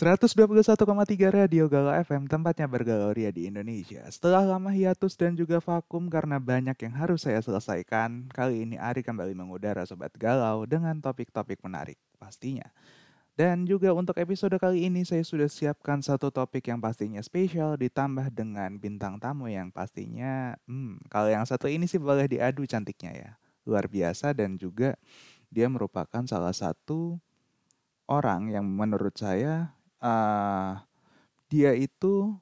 121,3 Radio Galau FM tempatnya bergalau ria di Indonesia. Setelah lama hiatus dan juga vakum karena banyak yang harus saya selesaikan, kali ini Ari kembali mengudara Sobat Galau dengan topik-topik menarik pastinya. Dan juga untuk episode kali ini saya sudah siapkan satu topik yang pastinya spesial ditambah dengan bintang tamu yang pastinya, hmm, kalau yang satu ini sih boleh diadu cantiknya ya. Luar biasa dan juga dia merupakan salah satu orang yang menurut saya uh, dia itu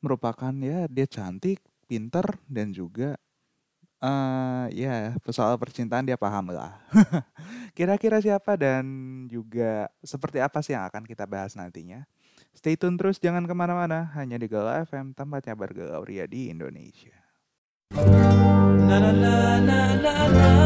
merupakan ya dia cantik, pinter dan juga uh, ya soal percintaan dia paham lah. Kira-kira siapa dan juga seperti apa sih yang akan kita bahas nantinya? Stay tune terus, jangan ke mana-mana. Hanya di Galau FM, tempatnya bergalau ria di Indonesia. Na, na, na, na, na, na.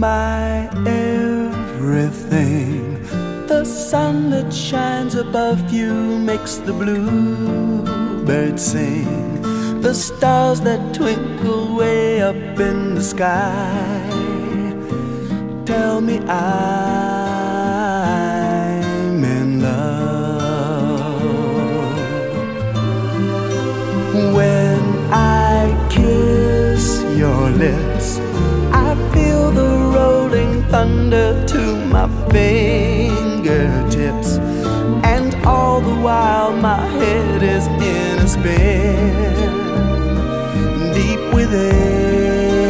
My everything. The sun that shines above you makes the bluebirds sing. The stars that twinkle way up in the sky tell me I'm lips, I feel the rolling thunder to my fingertips. And all the while, my head is in a spin. Deep within.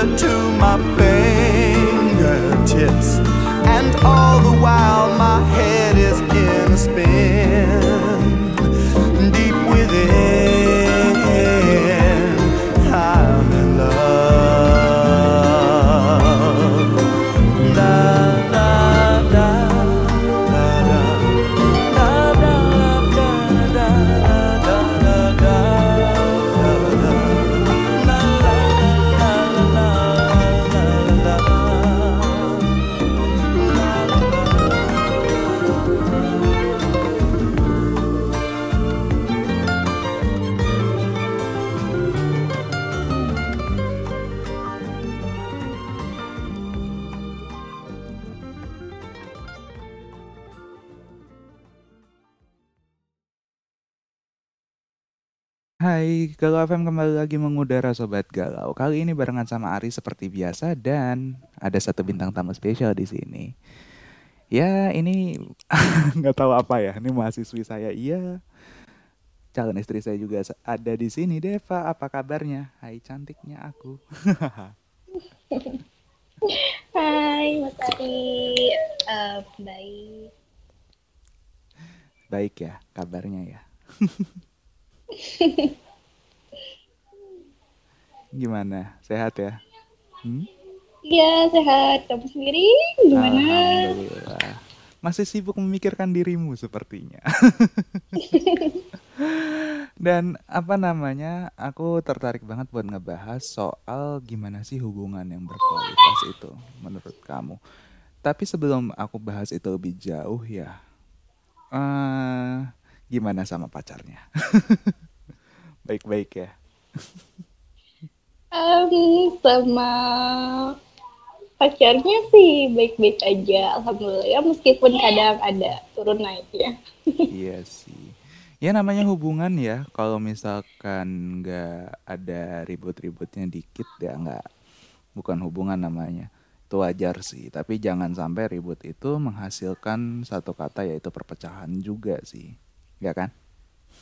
To my fingertips. Galau FM kembali lagi mengudara Sobat Galau. Kali ini barengan sama Ari seperti biasa dan ada satu bintang tamu spesial di sini. Ya, ini nggak tahu apa ya. Ini mahasiswi saya. Iya, calon istri saya juga ada di sini. Deva, apa kabarnya? Hai, cantiknya aku. Hai Mas Ari, Eh, baik. Baik ya, kabarnya ya. Gimana? Sehat ya? Hmm? Iya sehat. Kamu sendiri gimana? Alhamdulillah. Masih sibuk memikirkan dirimu sepertinya. Dan apa namanya, aku tertarik banget buat ngebahas soal gimana sih hubungan yang berkualitas itu menurut kamu. Tapi sebelum aku bahas itu lebih jauh ya, eh gimana sama pacarnya? Baik-baik ya. Em, sama pacarnya sih baik-baik aja, alhamdulillah. Ya, meskipun kadang ada turun naik ya. Iya sih. Ya namanya hubungan ya, kalau misalkan nggak ada ribut-ributnya dikit ya nggak, bukan hubungan namanya. Itu wajar sih, tapi jangan sampai ribut itu menghasilkan satu kata yaitu perpecahan juga sih. Ya kan?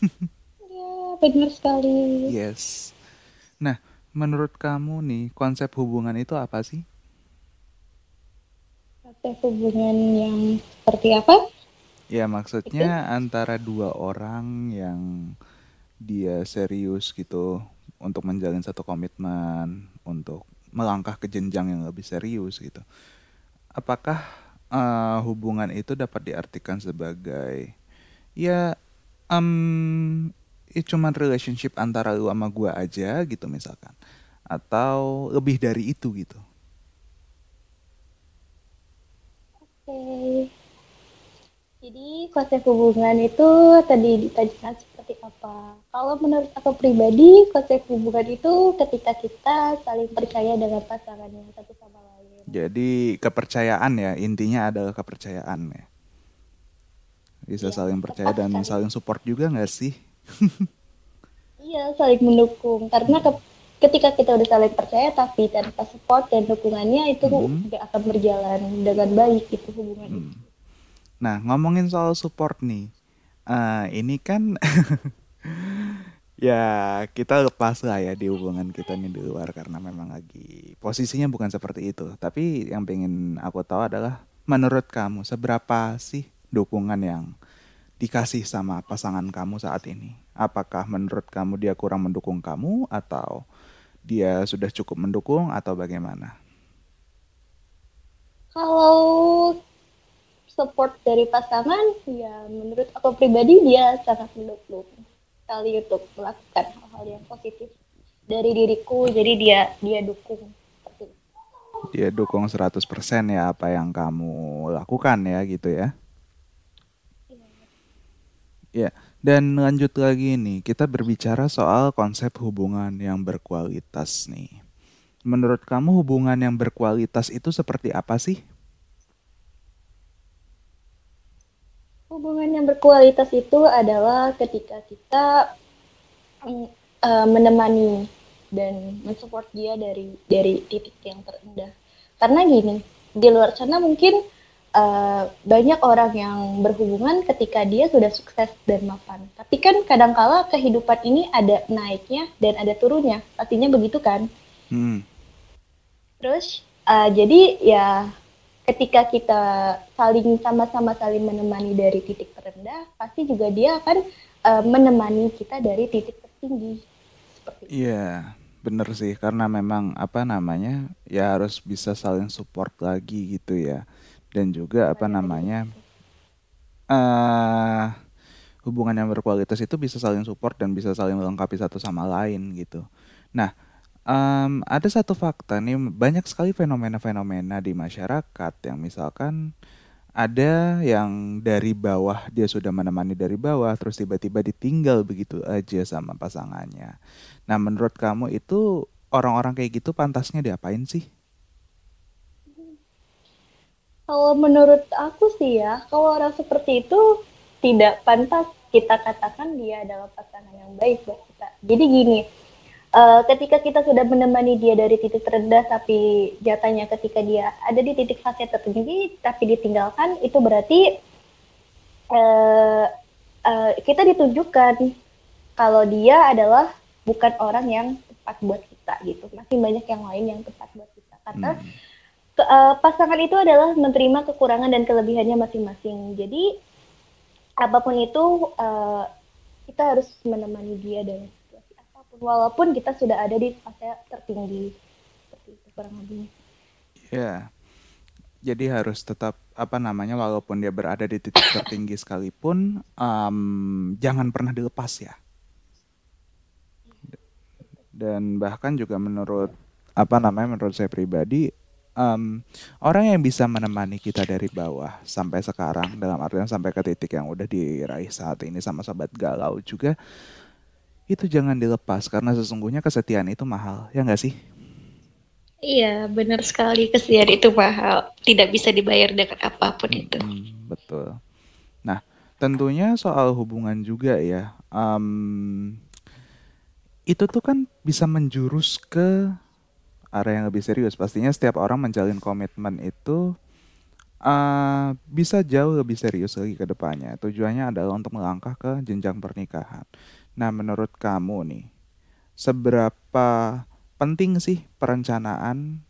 Ya, benar sekali. Yes. Nah, menurut kamu nih, konsep hubungan itu apa sih? Konsep hubungan yang seperti apa? Ya maksudnya antara dua orang yang dia serius gitu untuk menjalin satu komitmen, untuk melangkah ke jenjang yang lebih serius gitu. Apakah eh, hubungan itu dapat diartikan sebagai ya em ya cuman relationship antara lu sama gua aja gitu misalkan atau lebih dari itu gitu. Oke. Jadi konsep hubungan itu tadi ditanyakan seperti apa? Kalau menurut aku pribadi, konsep hubungan itu ketika kita saling percaya dengan pasangannya satu sama lain. Jadi kepercayaan ya, intinya adalah kepercayaan ya. Bisa Iya, saling percaya dan saling support juga nggak sih? Iya, saling mendukung. Karena ke- ketika kita udah saling percaya tapi tanpa support dan dukungannya itu nggak akan berjalan dengan baik itu hubungan itu. Hmm. Nah, ngomongin soal support nih, eh, ini kan ya kita lepas lah ya di hubungan kita nih di luar karena memang lagi posisinya bukan seperti itu. Tapi yang pengen aku tahu adalah menurut kamu seberapa sih dukungan yang dikasih sama pasangan kamu saat ini? Apakah menurut kamu dia kurang mendukung kamu atau dia sudah cukup mendukung atau bagaimana? Kalau support dari pasangan, ya menurut aku pribadi dia sangat mendukung sekali untuk melakukan hal-hal yang positif dari diriku. Jadi dia dia dukung. Dia dukung 100% ya apa yang kamu lakukan ya gitu ya. Ya, dan lanjut lagi nih, kita berbicara soal konsep hubungan yang berkualitas nih. Menurut kamu hubungan yang berkualitas itu seperti apa sih? Hubungan yang berkualitas itu adalah ketika kita eh, menemani dan mensupport dia dari dari titik yang terendah. Karena gini, di luar sana mungkin eh, banyak orang yang berhubungan ketika dia sudah sukses dan mapan. Tapi kan kadangkala kehidupan ini ada naiknya dan ada turunnya. Pastinya begitu kan? Hmm, terus uh, jadi ya ketika kita saling sama-sama saling menemani dari titik terendah pasti juga dia akan uh, menemani kita dari titik tertinggi Iya, bener sih karena memang apa namanya ya harus bisa saling support lagi gitu ya dan juga apa namanya uh, hubungan yang berkualitas itu bisa saling support dan bisa saling melengkapi satu sama lain gitu. Nah, um, ada satu fakta nih banyak sekali fenomena-fenomena di masyarakat yang misalkan ada yang dari bawah dia sudah menemani dari bawah terus tiba-tiba ditinggal begitu aja sama pasangannya. Nah, menurut kamu itu orang-orang kayak gitu pantasnya diapain sih? Kalau menurut aku sih ya, kalau orang seperti itu tidak pantas kita katakan dia adalah pasangan yang baik buat kita. Jadi gini, uh, ketika kita sudah menemani dia dari titik terendah tapi jatanya ketika dia ada di titik fase tertinggi tapi ditinggalkan itu berarti uh, uh, kita ditunjukkan kalau dia adalah bukan orang yang tepat buat kita gitu. Masih banyak yang lain yang tepat buat kita karena hmm uh, pasangan itu adalah menerima kekurangan dan kelebihannya masing-masing. Jadi apa pun itu uh, kita harus menemani dia dengan situasi apa pun, walaupun kita sudah ada di fase tertinggi seperti itu kurang lebih. Ya, jadi harus tetap apa namanya walaupun dia berada di titik tertinggi sekalipun um, jangan pernah dilepas ya. Dan bahkan juga menurut apa namanya menurut saya pribadi um, orang yang bisa menemani kita dari bawah sampai sekarang dalam artian sampai ke titik yang udah diraih saat ini sama sahabat galau juga itu jangan dilepas karena sesungguhnya kesetiaan itu mahal ya nggak sih Iya, benar sekali kesetiaan itu mahal. Tidak bisa dibayar dengan apa pun itu. Hmm, betul. Nah, tentunya soal hubungan juga ya. Um, itu tuh kan bisa menjurus ke area yang lebih serius. Pastinya setiap orang menjalin komitmen itu uh, bisa jauh lebih serius lagi ke depannya. Tujuannya adalah untuk melangkah ke jenjang pernikahan. Nah, menurut kamu nih, seberapa penting sih perencanaan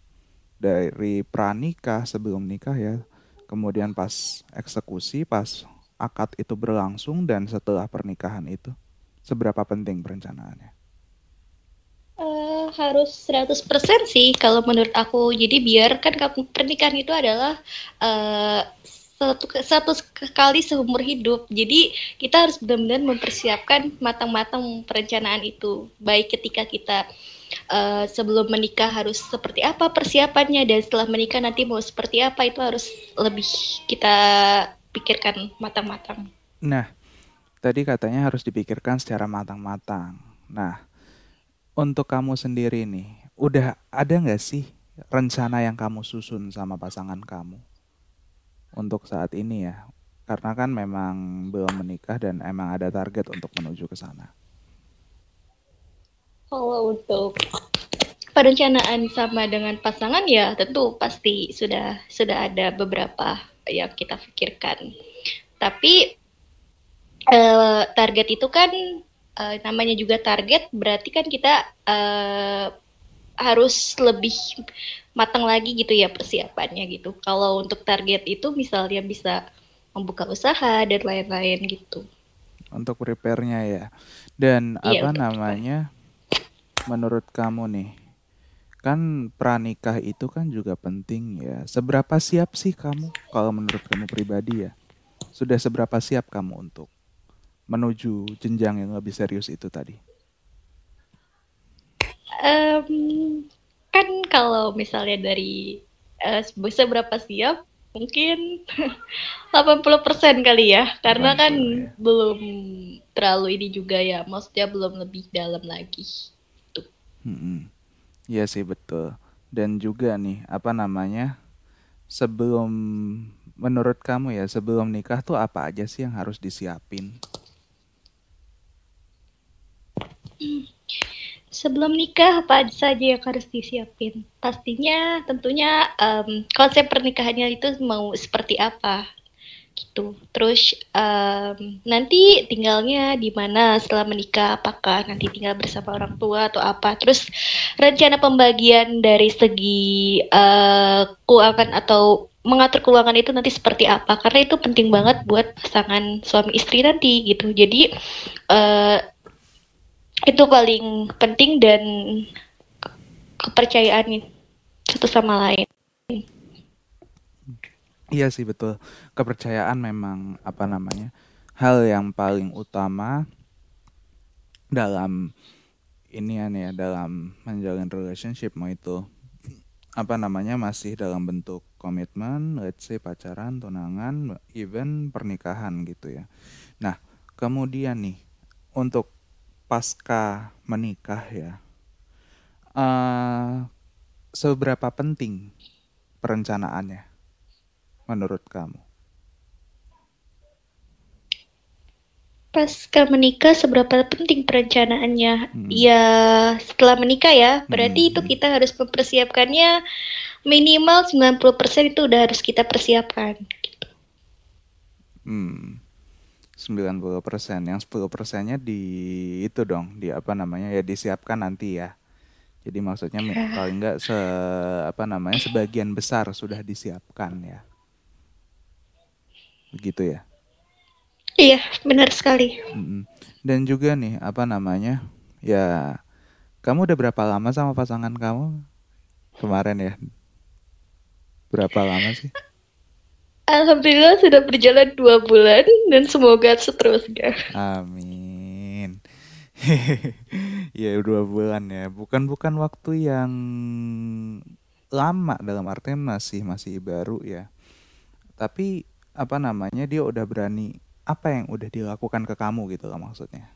dari pranikah sebelum nikah ya, kemudian pas eksekusi, pas akad itu berlangsung dan setelah pernikahan itu, seberapa penting perencanaannya? Uh, harus 100% sih kalau menurut aku. Jadi biar kan pernikahan itu adalah uh, satu satu kali seumur hidup. Jadi kita harus benar-benar mempersiapkan matang-matang perencanaan itu. Baik ketika kita uh, sebelum menikah harus seperti apa persiapannya dan setelah menikah nanti mau seperti apa itu harus lebih kita pikirkan matang-matang. Nah, tadi katanya harus dipikirkan secara matang-matang. Nah, untuk kamu sendiri nih, udah ada nggak sih rencana yang kamu susun sama pasangan kamu untuk saat ini ya? Karena kan memang belum menikah dan emang ada target untuk menuju ke sana. Kalau untuk perencanaan sama dengan pasangan ya tentu pasti sudah sudah ada beberapa yang kita pikirkan. Tapi eh, target itu kan uh, namanya juga target berarti kan kita uh, harus lebih matang lagi gitu ya persiapannya gitu. Kalau untuk target itu misalnya bisa membuka usaha dan lain-lain gitu. Untuk prepare-nya ya. Dan iya, apa namanya? Menurut kamu nih, kan pranikah itu kan juga penting ya. Seberapa siap sih kamu kalau menurut kamu pribadi ya? Sudah seberapa siap kamu untuk menuju jenjang yang lebih serius itu tadi? Um, kan kalau misalnya dari uh, seberapa siap mungkin 80% kali ya karena kan ya. belum terlalu ini juga ya maksudnya belum lebih dalam lagi itu. Hmm, iya sih betul dan juga nih apa namanya sebelum menurut kamu ya sebelum nikah tuh apa aja sih yang harus disiapin? Sebelum nikah apa saja yang harus disiapin? Pastinya tentunya um, konsep pernikahannya itu mau seperti apa. gitu. Terus um, nanti tinggalnya di mana setelah menikah? Apakah nanti tinggal bersama orang tua atau apa? Terus rencana pembagian dari segi uh, keuangan atau mengatur keuangan itu nanti seperti apa? Karena itu penting banget buat pasangan suami istri nanti gitu. Jadi uh, itu paling penting dan kepercayaan satu sama lain. Iya sih betul. Kepercayaan memang apa namanya hal yang paling utama dalam ini ya dalam menjalin relationship mau itu apa namanya masih dalam bentuk komitmen, let's say pacaran, tunangan, even pernikahan gitu ya. Nah kemudian nih untuk pasca menikah ya, uh, seberapa penting perencanaannya? menurut kamu? Pasca menikah seberapa penting perencanaannya? Hmm. Ya setelah menikah ya, berarti hmm. itu kita harus mempersiapkannya minimal 90% itu udah harus kita persiapkan. Hmm. 90%, yang 10 persennya di itu dong, di apa namanya ya disiapkan nanti ya. Jadi maksudnya ya. paling enggak se apa namanya sebagian besar sudah disiapkan ya. Begitu ya? Iya, benar sekali. Dan juga nih, apa namanya? Ya, kamu udah berapa lama sama pasangan kamu kemarin ya? Berapa lama sih? Alhamdulillah sudah berjalan dua bulan dan semoga seterusnya. Amin. ya dua bulan ya, bukan bukan waktu yang lama dalam artian masih masih baru ya. Tapi apa namanya dia udah berani apa yang udah dilakukan ke kamu gitu lah maksudnya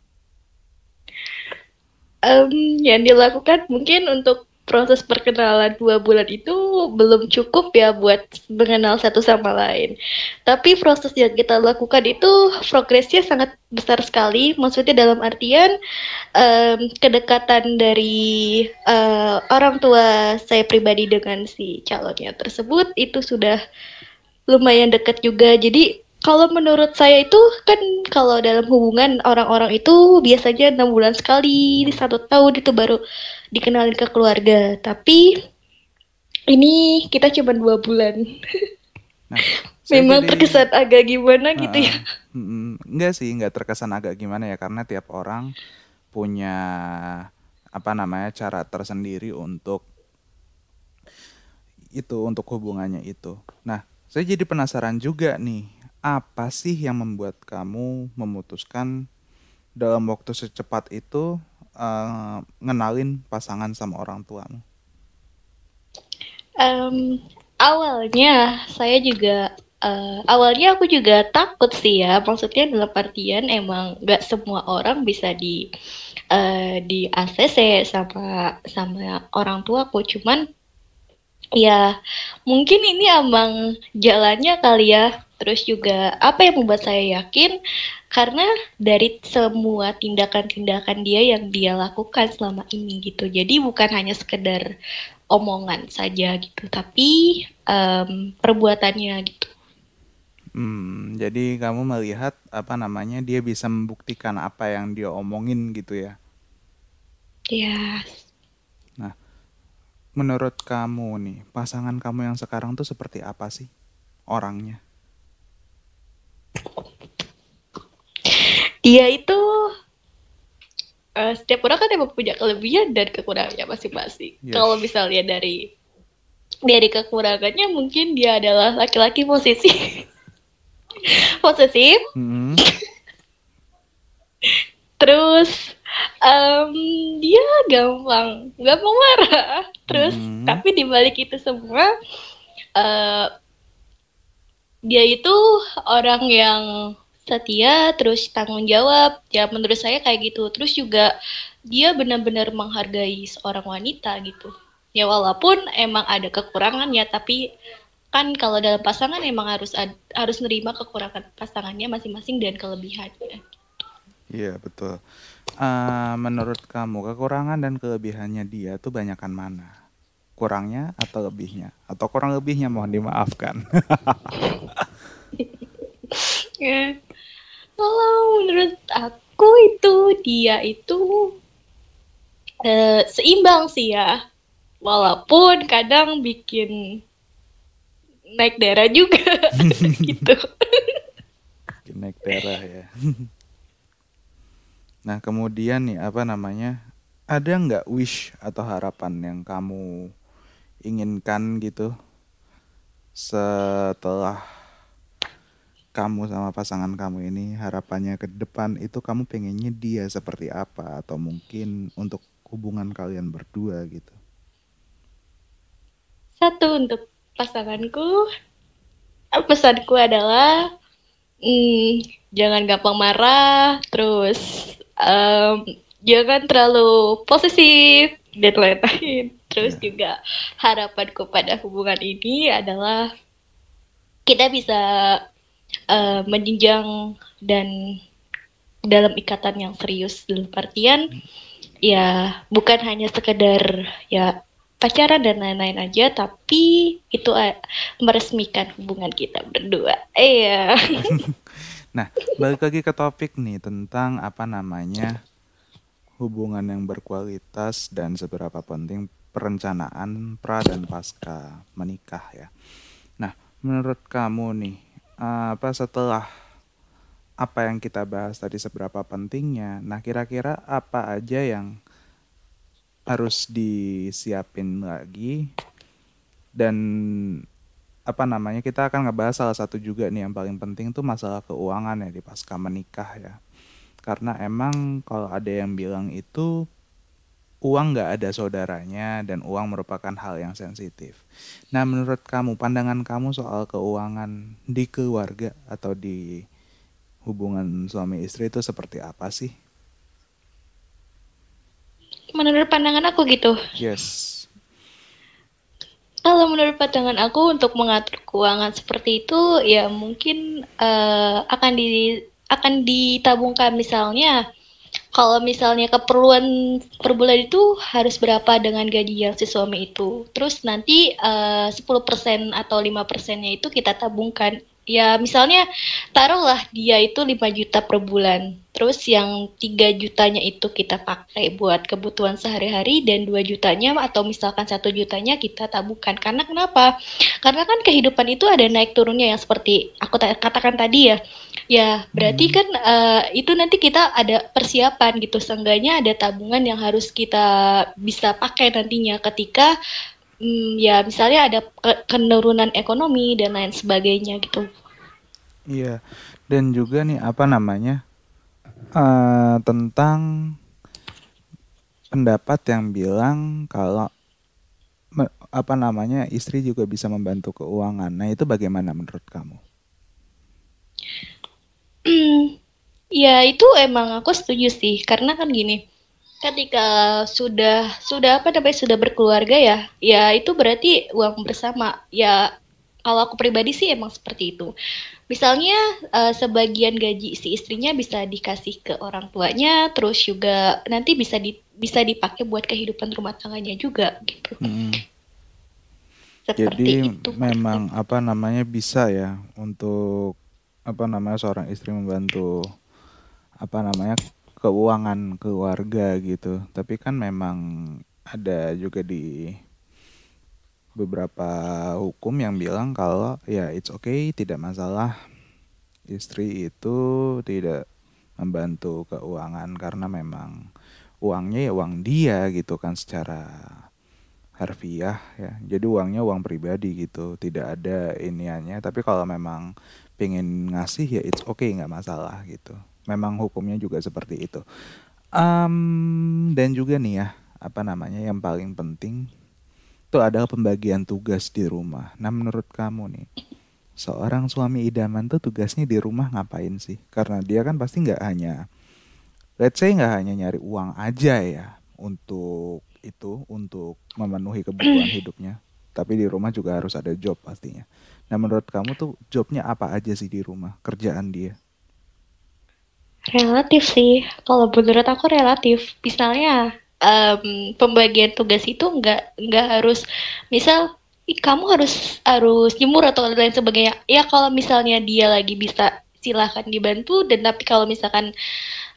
um, yang dilakukan mungkin untuk proses perkenalan dua bulan itu belum cukup ya buat mengenal satu sama lain. Tapi proses yang kita lakukan itu progresnya sangat besar sekali. Maksudnya dalam artian um, kedekatan dari uh, orang tua saya pribadi dengan si calonnya tersebut itu sudah lumayan dekat juga. Jadi kalau menurut saya itu kan kalau dalam hubungan orang-orang itu biasanya enam bulan sekali, di satu tahun itu baru dikenalin ke keluarga. Tapi ini kita cuma dua bulan. Nah, Memang jadi, terkesan agak gimana uh, gitu ya? enggak sih, enggak terkesan agak gimana ya karena tiap orang punya apa namanya cara tersendiri untuk itu untuk hubungannya itu. Nah, saya jadi penasaran juga nih, apa sih yang membuat kamu memutuskan dalam waktu secepat itu uh, ngenalin pasangan sama orang tuamu? Um, awalnya saya juga uh, awalnya aku juga takut sih ya maksudnya dalam artian emang gak semua orang bisa di uh, di ACC sama sama orang tuaku cuman Ya, mungkin ini emang jalannya kali ya. Terus juga apa yang membuat saya yakin karena dari semua tindakan-tindakan dia yang dia lakukan selama ini gitu. Jadi bukan hanya sekedar omongan saja gitu, tapi um, perbuatannya gitu. Hmm, jadi kamu melihat apa namanya dia bisa membuktikan apa yang dia omongin gitu ya? Iya. Nah, menurut kamu nih, pasangan kamu yang sekarang tuh seperti apa sih orangnya? Dia itu uh, setiap orang kan emang punya kelebihan dan kekurangannya masing-masing. Yes. Kalau misalnya dari dari kekurangannya mungkin dia adalah laki-laki posisi posesif. Mm -hmm. Terus um, dia gampang gampang marah. Terus hmm. tapi dibalik itu semua uh, dia itu orang yang setia terus tanggung jawab. Ya menurut saya kayak gitu. Terus juga dia benar-benar menghargai seorang wanita gitu. Ya walaupun emang ada kekurangan ya tapi kan kalau dalam pasangan emang harus ad, harus nerima kekurangan pasangannya masing-masing dan kelebihannya. Iya betul uh, menurut kamu kekurangan dan kelebihannya dia tuh banyakan mana? Kurangnya atau lebihnya? Atau kurang lebihnya mohon dimaafkan. Ya. Kalau menurut aku itu dia itu uh, seimbang sih ya. Walaupun kadang bikin naik darah juga gitu. naik darah ya. Nah kemudian nih apa namanya ada nggak wish atau harapan yang kamu inginkan gitu setelah kamu sama pasangan kamu ini harapannya ke depan itu kamu pengennya dia seperti apa? Atau mungkin untuk hubungan kalian berdua gitu? Satu untuk pasanganku. Pesanku adalah hmm, jangan gampang marah terus um, jangan terlalu posesif dan lain-lain. Terus yeah. juga harapanku pada hubungan ini adalah kita bisa uh, menjenjang dan dalam ikatan yang serius dalam artian ya bukan hanya sekedar ya pacaran dan lain-lain aja tapi itu uh, meresmikan hubungan kita berdua. Iya. Nah, balik lagi ke topik nih tentang apa namanya hubungan yang berkualitas dan seberapa penting perencanaan pra dan pasca menikah ya. Nah, menurut kamu nih apa setelah apa yang kita bahas tadi seberapa pentingnya, nah kira-kira apa aja yang harus disiapin lagi dan apa namanya kita akan ngebahas salah satu juga nih yang paling penting tuh masalah keuangan ya di pasca menikah ya karena emang kalau ada yang bilang itu uang nggak ada saudaranya dan uang merupakan hal yang sensitif. Nah menurut kamu pandangan kamu soal keuangan di keluarga atau di hubungan suami istri itu seperti apa sih? Menurut pandangan aku gitu. Yes. Kalau menurut pandangan aku untuk mengatur keuangan seperti itu ya mungkin uh, akan di akan ditabungkan misalnya kalau misalnya keperluan per bulan itu harus berapa dengan gaji yang si suami itu. Terus nanti uh, 10% atau 5 persennya itu kita tabungkan ya misalnya taruhlah dia itu 5 juta per bulan. Terus yang 3 jutanya itu kita pakai buat kebutuhan sehari-hari dan 2 jutanya atau misalkan satu jutanya kita tabungkan karena kenapa? Karena kan kehidupan itu ada naik turunnya yang seperti aku katakan tadi ya. Ya berarti hmm. kan uh, itu nanti kita ada persiapan gitu. Seenggaknya ada tabungan yang harus kita bisa pakai nantinya ketika hmm, ya misalnya ada penurunan ekonomi dan lain sebagainya gitu. Iya, dan juga nih apa namanya uh, tentang pendapat yang bilang kalau apa namanya istri juga bisa membantu keuangan. Nah itu bagaimana menurut kamu? Hmm, ya itu emang aku setuju sih karena kan gini ketika sudah sudah apa namanya sudah berkeluarga ya ya itu berarti uang bersama. Ya kalau aku pribadi sih emang seperti itu. Misalnya uh, sebagian gaji si istrinya bisa dikasih ke orang tuanya terus juga nanti bisa di bisa dipakai buat kehidupan rumah tangganya juga gitu. Hmm. jadi itu, memang apa namanya bisa ya untuk apa namanya seorang istri membantu apa namanya keuangan keluarga gitu. Tapi kan memang ada juga di beberapa hukum yang bilang kalau ya it's okay tidak masalah. Istri itu tidak membantu keuangan karena memang uangnya ya uang dia gitu kan secara harfiah ya. Jadi uangnya uang pribadi gitu tidak ada iniannya. Tapi kalau memang pengen ngasih ya it's okay nggak masalah gitu memang hukumnya juga seperti itu. Um, dan juga nih ya, apa namanya yang paling penting itu adalah pembagian tugas di rumah. Nah menurut kamu nih, seorang suami idaman tuh tugasnya di rumah ngapain sih? Karena dia kan pasti nggak hanya, let's say nggak hanya nyari uang aja ya untuk itu, untuk memenuhi kebutuhan hidupnya. Tapi di rumah juga harus ada job pastinya. Nah menurut kamu tuh jobnya apa aja sih di rumah, kerjaan dia? Relatif sih, kalau menurut aku relatif. Misalnya um, pembagian tugas itu nggak nggak harus, misal kamu harus harus jemur atau lain sebagainya. Ya kalau misalnya dia lagi bisa silahkan dibantu dan tapi kalau misalkan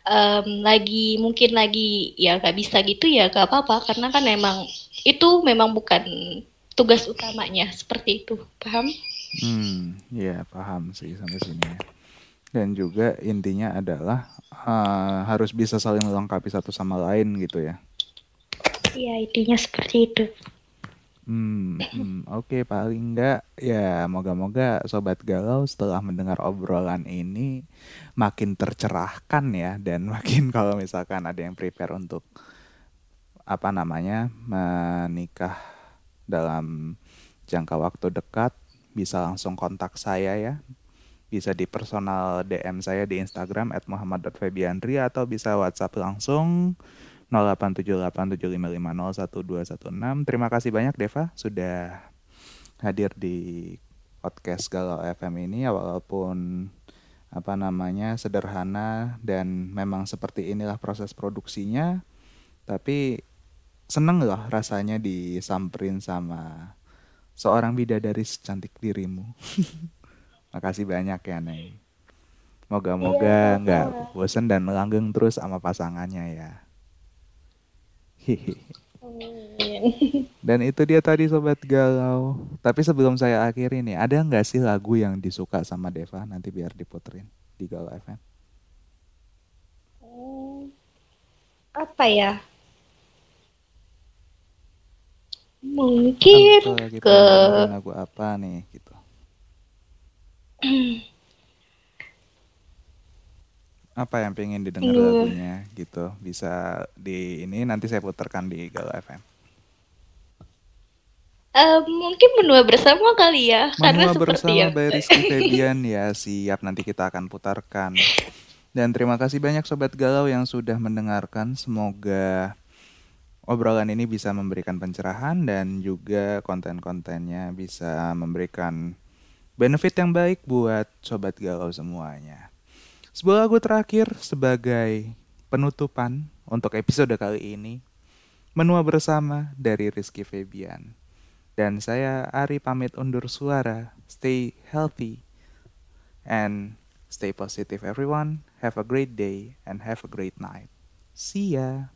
um, lagi mungkin lagi ya nggak bisa gitu ya gak apa-apa karena kan memang itu memang bukan tugas utamanya seperti itu paham? Hmm, ya paham sih sampai sini. Ya. Dan juga intinya adalah uh, harus bisa saling melengkapi satu sama lain gitu ya. Iya, intinya seperti itu. Hmm, hmm oke paling enggak ya moga-moga sobat galau setelah mendengar obrolan ini makin tercerahkan ya dan makin kalau misalkan ada yang prepare untuk apa namanya menikah dalam jangka waktu dekat bisa langsung kontak saya ya. Bisa di personal DM saya di Instagram at muhammad.febiandri atau bisa WhatsApp langsung 087875501216. Terima kasih banyak Deva sudah hadir di podcast Galau FM ini ya walaupun apa namanya sederhana dan memang seperti inilah proses produksinya tapi seneng loh rasanya disamperin sama seorang bidadari secantik dirimu. Makasih banyak ya Neng. Moga-moga iya, nggak iya, bosan dan langgeng terus sama pasangannya ya. Dan itu dia tadi sobat galau. Tapi sebelum saya akhiri nih, ada nggak sih lagu yang disuka sama Deva nanti biar diputerin di Galau FM? Hmm, apa ya? mungkin ke lagu apa nih gitu apa yang pengen didengar uh. lagunya gitu? Bisa di ini nanti saya putarkan di Galau FM uh, mungkin menua bersama kali ya menua karena bersama yang... by Rizky Febian. Ya siap. Nanti kita akan putarkan. Dan terima kasih banyak sobat galau yang sudah mendengarkan. Semoga obrolan ini bisa memberikan pencerahan dan juga konten-kontennya bisa memberikan benefit yang baik buat sobat galau semuanya. Sebuah lagu terakhir sebagai penutupan untuk episode kali ini. Menua bersama dari Rizky Febian. Dan saya Ari pamit undur suara. Stay healthy and stay positive everyone. Have a great day and have a great night. See ya.